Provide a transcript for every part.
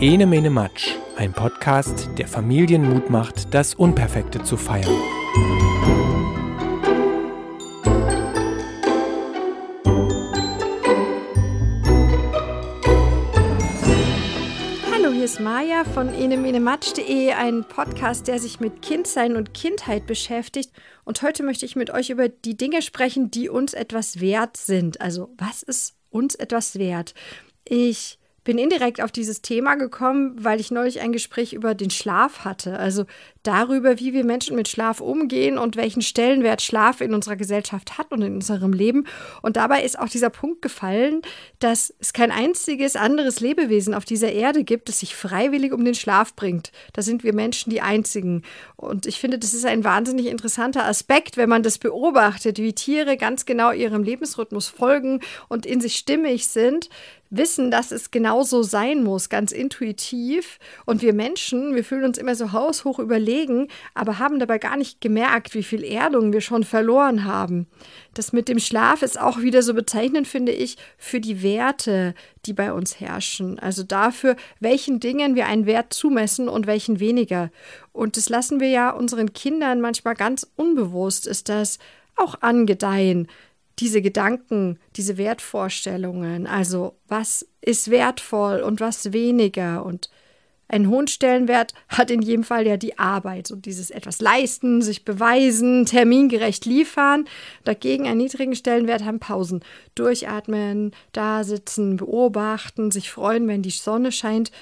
Ene Mene Matsch, ein Podcast, der Familien Mut macht, das Unperfekte zu feiern. Hallo, hier ist Maja von enemenematsch.de, ein Podcast, der sich mit Kindsein und Kindheit beschäftigt. Und heute möchte ich mit euch über die Dinge sprechen, die uns etwas wert sind. Also, was ist uns etwas wert? Ich bin indirekt auf dieses Thema gekommen, weil ich neulich ein Gespräch über den Schlaf hatte. Also darüber, wie wir Menschen mit Schlaf umgehen und welchen Stellenwert Schlaf in unserer Gesellschaft hat und in unserem Leben. Und dabei ist auch dieser Punkt gefallen, dass es kein einziges anderes Lebewesen auf dieser Erde gibt, das sich freiwillig um den Schlaf bringt. Da sind wir Menschen die Einzigen. Und ich finde, das ist ein wahnsinnig interessanter Aspekt, wenn man das beobachtet, wie Tiere ganz genau ihrem Lebensrhythmus folgen und in sich stimmig sind wissen, dass es genauso sein muss, ganz intuitiv. Und wir Menschen, wir fühlen uns immer so haushoch überlegen, aber haben dabei gar nicht gemerkt, wie viel Erdung wir schon verloren haben. Das mit dem Schlaf ist auch wieder so bezeichnend, finde ich, für die Werte, die bei uns herrschen. Also dafür, welchen Dingen wir einen Wert zumessen und welchen weniger. Und das lassen wir ja unseren Kindern manchmal ganz unbewusst, ist das auch angedeihen diese Gedanken, diese Wertvorstellungen, also was ist wertvoll und was weniger und einen hohen Stellenwert hat in jedem Fall ja die Arbeit, so dieses etwas leisten, sich beweisen, termingerecht liefern. Dagegen einen niedrigen Stellenwert haben Pausen. Durchatmen, da sitzen, beobachten, sich freuen, wenn die Sonne scheint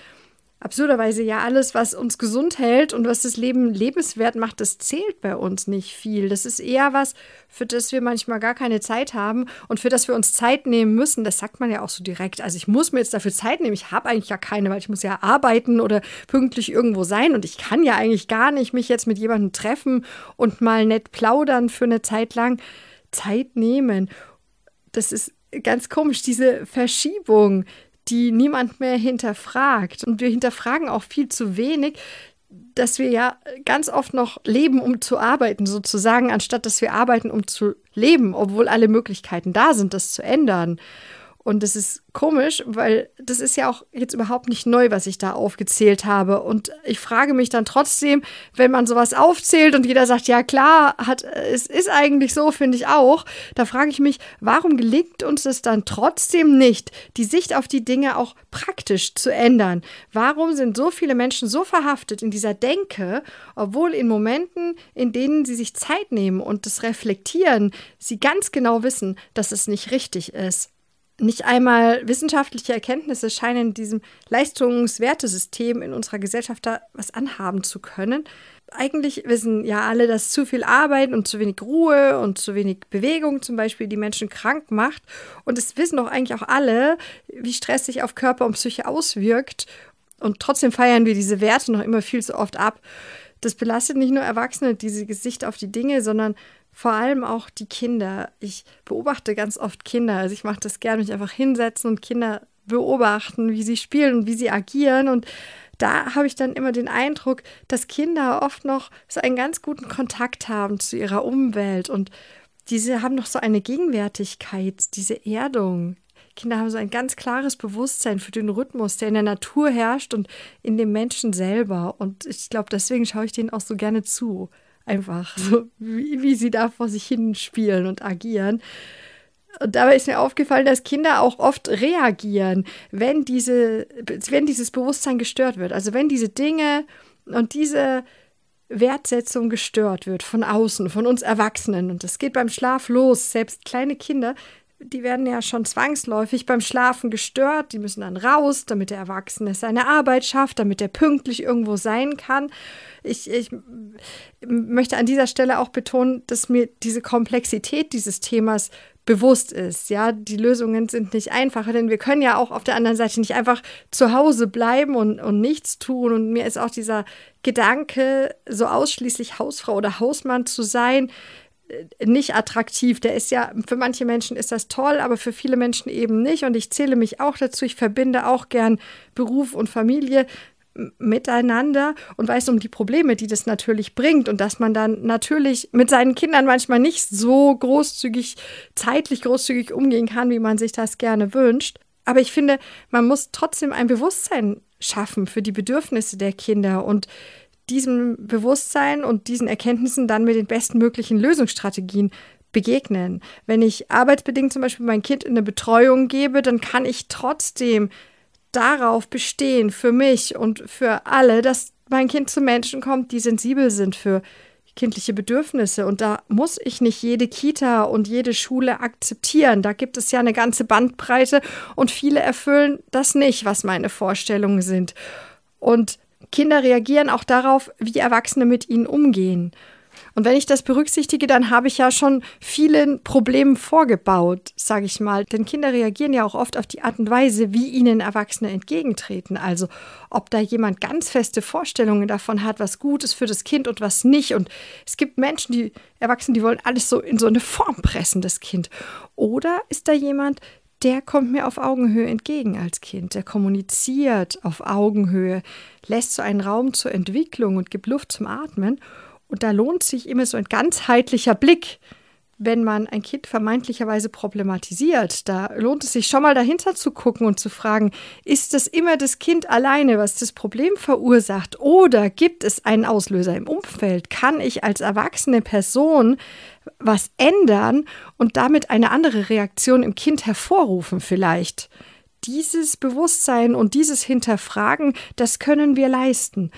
absurderweise ja alles, was uns gesund hält und was das Leben lebenswert macht, das zählt bei uns nicht viel. Das ist eher was, für das wir manchmal gar keine Zeit haben und für das wir uns Zeit nehmen müssen. Das sagt man ja auch so direkt. Also ich muss mir jetzt dafür Zeit nehmen. Ich habe eigentlich ja keine, weil ich muss ja arbeiten oder pünktlich irgendwo sein und ich kann ja eigentlich gar nicht mich jetzt mit jemandem treffen und mal nett plaudern für eine Zeit lang. Zeit nehmen. Das ist ganz komisch, diese Verschiebung, die niemand mehr hinterfragt. Und wir hinterfragen auch viel zu wenig, dass wir ja ganz oft noch leben, um zu arbeiten, sozusagen, anstatt dass wir arbeiten, um zu leben, obwohl alle Möglichkeiten da sind, das zu ändern. Und das ist komisch, weil das ist ja auch jetzt überhaupt nicht neu, was ich da aufgezählt habe. Und ich frage mich dann trotzdem, wenn man sowas aufzählt und jeder sagt, ja klar, hat, es ist eigentlich so, finde ich auch, da frage ich mich, warum gelingt uns es dann trotzdem nicht, die Sicht auf die Dinge auch praktisch zu ändern? Warum sind so viele Menschen so verhaftet in dieser Denke, obwohl in Momenten, in denen sie sich Zeit nehmen und das reflektieren, sie ganz genau wissen, dass es nicht richtig ist? Nicht einmal wissenschaftliche Erkenntnisse scheinen diesem Leistungswertesystem in unserer Gesellschaft da was anhaben zu können. Eigentlich wissen ja alle, dass zu viel Arbeit und zu wenig Ruhe und zu wenig Bewegung zum Beispiel die Menschen krank macht. Und es wissen doch eigentlich auch alle, wie Stress sich auf Körper und Psyche auswirkt. Und trotzdem feiern wir diese Werte noch immer viel zu oft ab. Das belastet nicht nur Erwachsene, diese Gesicht auf die Dinge, sondern vor allem auch die Kinder. Ich beobachte ganz oft Kinder. Also ich mache das gerne, mich einfach hinsetzen und Kinder beobachten, wie sie spielen und wie sie agieren. Und da habe ich dann immer den Eindruck, dass Kinder oft noch so einen ganz guten Kontakt haben zu ihrer Umwelt und diese haben noch so eine Gegenwärtigkeit, diese Erdung. Kinder haben so ein ganz klares Bewusstsein für den Rhythmus, der in der Natur herrscht und in dem Menschen selber. Und ich glaube, deswegen schaue ich denen auch so gerne zu. Einfach so, wie, wie sie da vor sich hin spielen und agieren. Und dabei ist mir aufgefallen, dass Kinder auch oft reagieren, wenn, diese, wenn dieses Bewusstsein gestört wird. Also wenn diese Dinge und diese Wertsetzung gestört wird von außen, von uns Erwachsenen. Und das geht beim Schlaf los. Selbst kleine Kinder die werden ja schon zwangsläufig beim Schlafen gestört. Die müssen dann raus, damit der Erwachsene seine Arbeit schafft, damit er pünktlich irgendwo sein kann. Ich, ich möchte an dieser Stelle auch betonen, dass mir diese Komplexität dieses Themas bewusst ist. Ja, die Lösungen sind nicht einfacher, denn wir können ja auch auf der anderen Seite nicht einfach zu Hause bleiben und, und nichts tun. Und mir ist auch dieser Gedanke, so ausschließlich Hausfrau oder Hausmann zu sein, nicht attraktiv. Der ist ja, für manche Menschen ist das toll, aber für viele Menschen eben nicht. Und ich zähle mich auch dazu. Ich verbinde auch gern Beruf und Familie miteinander und weiß um die Probleme, die das natürlich bringt und dass man dann natürlich mit seinen Kindern manchmal nicht so großzügig, zeitlich großzügig umgehen kann, wie man sich das gerne wünscht. Aber ich finde, man muss trotzdem ein Bewusstsein schaffen für die Bedürfnisse der Kinder und diesem Bewusstsein und diesen Erkenntnissen dann mit den besten möglichen Lösungsstrategien begegnen. Wenn ich arbeitsbedingt zum Beispiel mein Kind in eine Betreuung gebe, dann kann ich trotzdem darauf bestehen, für mich und für alle, dass mein Kind zu Menschen kommt, die sensibel sind für kindliche Bedürfnisse. Und da muss ich nicht jede Kita und jede Schule akzeptieren. Da gibt es ja eine ganze Bandbreite und viele erfüllen das nicht, was meine Vorstellungen sind. Und Kinder reagieren auch darauf, wie Erwachsene mit ihnen umgehen. Und wenn ich das berücksichtige, dann habe ich ja schon vielen Problemen vorgebaut, sage ich mal. Denn Kinder reagieren ja auch oft auf die Art und Weise, wie ihnen Erwachsene entgegentreten. Also ob da jemand ganz feste Vorstellungen davon hat, was gut ist für das Kind und was nicht. Und es gibt Menschen, die Erwachsene, die wollen alles so in so eine Form pressen, das Kind. Oder ist da jemand, der kommt mir auf Augenhöhe entgegen als Kind. Der kommuniziert auf Augenhöhe, lässt so einen Raum zur Entwicklung und gibt Luft zum Atmen. Und da lohnt sich immer so ein ganzheitlicher Blick, wenn man ein Kind vermeintlicherweise problematisiert. Da lohnt es sich schon mal dahinter zu gucken und zu fragen, ist es immer das Kind alleine, was das Problem verursacht? Oder gibt es einen Auslöser im Umfeld? Kann ich als erwachsene Person was ändern und damit eine andere Reaktion im Kind hervorrufen vielleicht? Dieses Bewusstsein und dieses Hinterfragen, das können wir leisten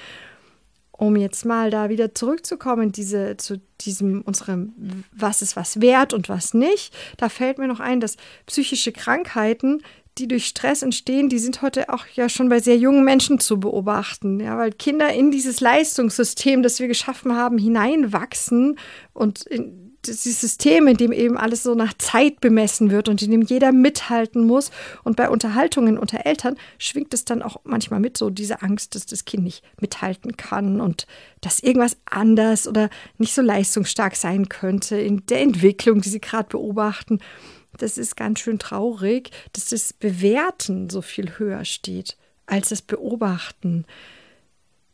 um jetzt mal da wieder zurückzukommen, diese, zu diesem, unserem, was ist was wert und was nicht, da fällt mir noch ein, dass psychische Krankheiten, die durch Stress entstehen, die sind heute auch ja schon bei sehr jungen Menschen zu beobachten. Ja, weil Kinder in dieses Leistungssystem, das wir geschaffen haben, hineinwachsen und in, dieses System, in dem eben alles so nach Zeit bemessen wird und in dem jeder mithalten muss. Und bei Unterhaltungen unter Eltern schwingt es dann auch manchmal mit, so diese Angst, dass das Kind nicht mithalten kann und dass irgendwas anders oder nicht so leistungsstark sein könnte in der Entwicklung, die sie gerade beobachten. Das ist ganz schön traurig, dass das Bewerten so viel höher steht als das Beobachten.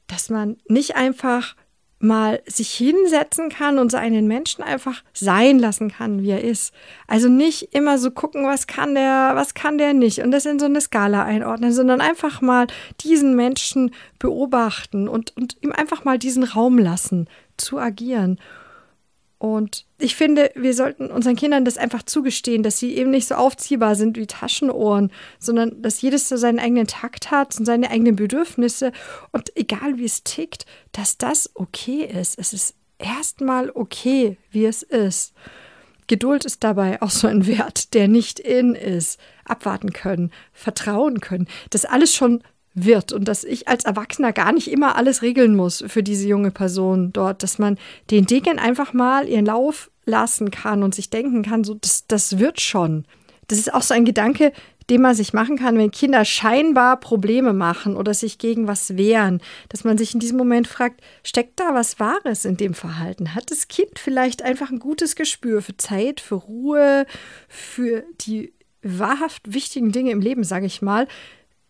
Dass man nicht einfach mal sich hinsetzen kann und so einen Menschen einfach sein lassen kann, wie er ist. Also nicht immer so gucken, was kann der, was kann der nicht und das in so eine Skala einordnen, sondern einfach mal diesen Menschen beobachten und, und ihm einfach mal diesen Raum lassen, zu agieren. Und ich finde, wir sollten unseren Kindern das einfach zugestehen, dass sie eben nicht so aufziehbar sind wie Taschenohren, sondern dass jedes so seinen eigenen Takt hat und seine eigenen Bedürfnisse. Und egal wie es tickt, dass das okay ist. Es ist erstmal okay, wie es ist. Geduld ist dabei auch so ein Wert, der nicht in ist. Abwarten können, vertrauen können, das alles schon wird und dass ich als Erwachsener gar nicht immer alles regeln muss für diese junge Person dort, dass man den Dingen einfach mal ihren Lauf lassen kann und sich denken kann, so das, das wird schon. Das ist auch so ein Gedanke, den man sich machen kann, wenn Kinder scheinbar Probleme machen oder sich gegen was wehren, dass man sich in diesem Moment fragt, steckt da was Wahres in dem Verhalten? Hat das Kind vielleicht einfach ein gutes Gespür für Zeit, für Ruhe, für die wahrhaft wichtigen Dinge im Leben, sage ich mal,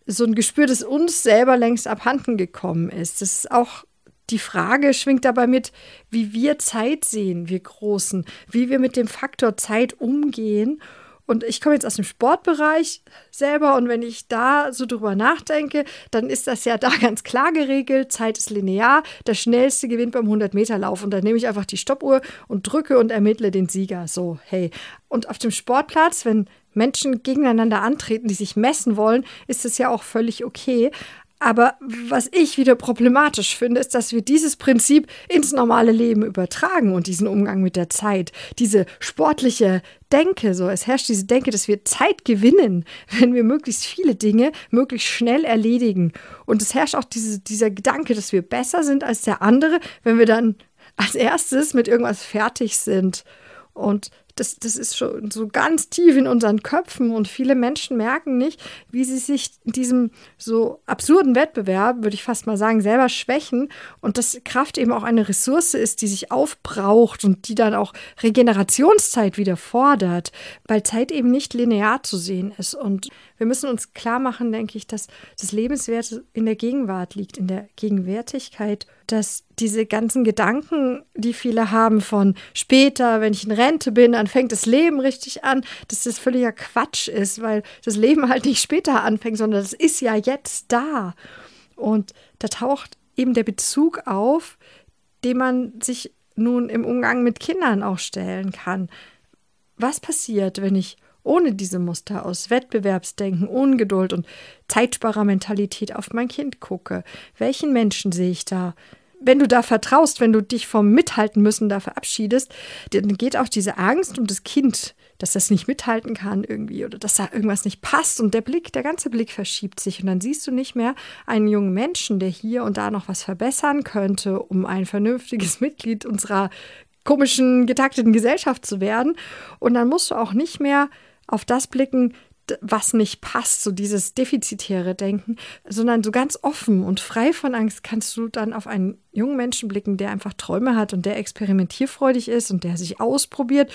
so ein Gespür, das uns selber längst abhanden gekommen ist. Das ist auch die Frage schwingt dabei mit, wie wir Zeit sehen, wir Großen, wie wir mit dem Faktor Zeit umgehen. Und ich komme jetzt aus dem Sportbereich selber und wenn ich da so drüber nachdenke, dann ist das ja da ganz klar geregelt. Zeit ist linear. Der schnellste gewinnt beim 100-Meter-Lauf. Und dann nehme ich einfach die Stoppuhr und drücke und ermittle den Sieger. So, hey. Und auf dem Sportplatz, wenn Menschen gegeneinander antreten, die sich messen wollen, ist es ja auch völlig okay. Aber was ich wieder problematisch finde, ist, dass wir dieses Prinzip ins normale Leben übertragen und diesen Umgang mit der Zeit. Diese sportliche Denke, so es herrscht diese Denke, dass wir Zeit gewinnen, wenn wir möglichst viele Dinge möglichst schnell erledigen. Und es herrscht auch diese, dieser Gedanke, dass wir besser sind als der andere, wenn wir dann als erstes mit irgendwas fertig sind. Und das, das ist schon so ganz tief in unseren Köpfen und viele Menschen merken nicht, wie sie sich in diesem so absurden Wettbewerb, würde ich fast mal sagen, selber schwächen und dass Kraft eben auch eine Ressource ist, die sich aufbraucht und die dann auch Regenerationszeit wieder fordert, weil Zeit eben nicht linear zu sehen ist. Und wir müssen uns klar machen, denke ich, dass das Lebenswert in der Gegenwart liegt, in der Gegenwärtigkeit, dass diese ganzen Gedanken, die viele haben von später, wenn ich in Rente bin, dann fängt das Leben richtig an, dass das völliger Quatsch ist, weil das Leben halt nicht später anfängt, sondern es ist ja jetzt da. Und da taucht eben der Bezug auf, den man sich nun im Umgang mit Kindern auch stellen kann. Was passiert, wenn ich ohne diese Muster aus Wettbewerbsdenken, Ungeduld und Zeitsparermentalität auf mein Kind gucke? Welchen Menschen sehe ich da? Wenn du da vertraust, wenn du dich vom Mithalten müssen da verabschiedest, dann geht auch diese Angst um das Kind dass das nicht mithalten kann irgendwie oder dass da irgendwas nicht passt und der Blick, der ganze Blick verschiebt sich und dann siehst du nicht mehr einen jungen Menschen, der hier und da noch was verbessern könnte, um ein vernünftiges Mitglied unserer komischen, getakteten Gesellschaft zu werden. Und dann musst du auch nicht mehr auf das blicken, was nicht passt, so dieses defizitäre Denken, sondern so ganz offen und frei von Angst kannst du dann auf einen jungen Menschen blicken, der einfach Träume hat und der experimentierfreudig ist und der sich ausprobiert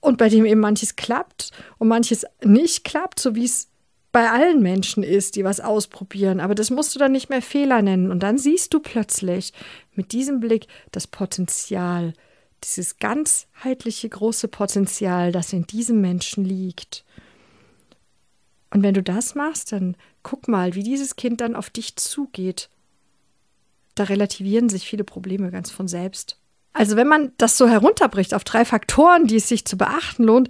und bei dem eben manches klappt und manches nicht klappt, so wie es bei allen Menschen ist, die was ausprobieren. Aber das musst du dann nicht mehr Fehler nennen. Und dann siehst du plötzlich mit diesem Blick das Potenzial, dieses ganzheitliche große Potenzial, das in diesem Menschen liegt. Und wenn du das machst, dann guck mal, wie dieses Kind dann auf dich zugeht. Da relativieren sich viele Probleme ganz von selbst. Also wenn man das so herunterbricht auf drei Faktoren, die es sich zu beachten lohnt,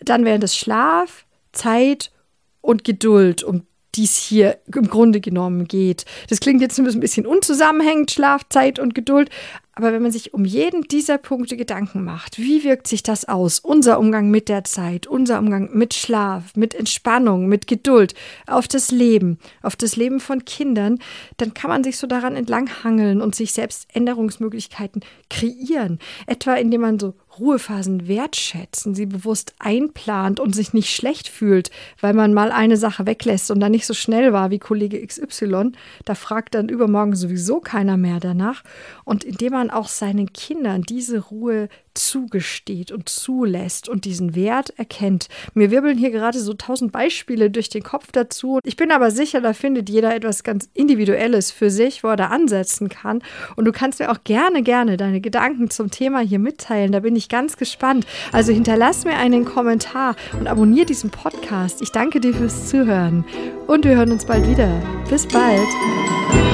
dann wären das Schlaf, Zeit und Geduld, um die es hier im Grunde genommen geht. Das klingt jetzt ein bisschen unzusammenhängend, Schlaf, Zeit und Geduld, aber wenn man sich um jeden dieser Punkte Gedanken macht, wie wirkt sich das aus? Unser Umgang mit der Zeit, unser Umgang mit Schlaf, mit Entspannung, mit Geduld, auf das Leben, auf das Leben von Kindern, dann kann man sich so daran entlanghangeln und sich selbst Änderungsmöglichkeiten kreieren. Etwa indem man so Ruhephasen wertschätzen, sie bewusst einplant und sich nicht schlecht fühlt, weil man mal eine Sache weglässt und dann nicht so schnell war wie Kollege XY. Da fragt dann übermorgen sowieso keiner mehr danach. Und indem man auch seinen Kindern diese Ruhe zugesteht und zulässt und diesen Wert erkennt. Mir wirbeln hier gerade so tausend Beispiele durch den Kopf dazu. Ich bin aber sicher, da findet jeder etwas ganz Individuelles für sich, wo er da ansetzen kann. Und du kannst mir auch gerne, gerne deine Gedanken zum Thema hier mitteilen. Da bin ich ganz gespannt. Also hinterlass mir einen Kommentar und abonniere diesen Podcast. Ich danke dir fürs Zuhören und wir hören uns bald wieder. Bis bald.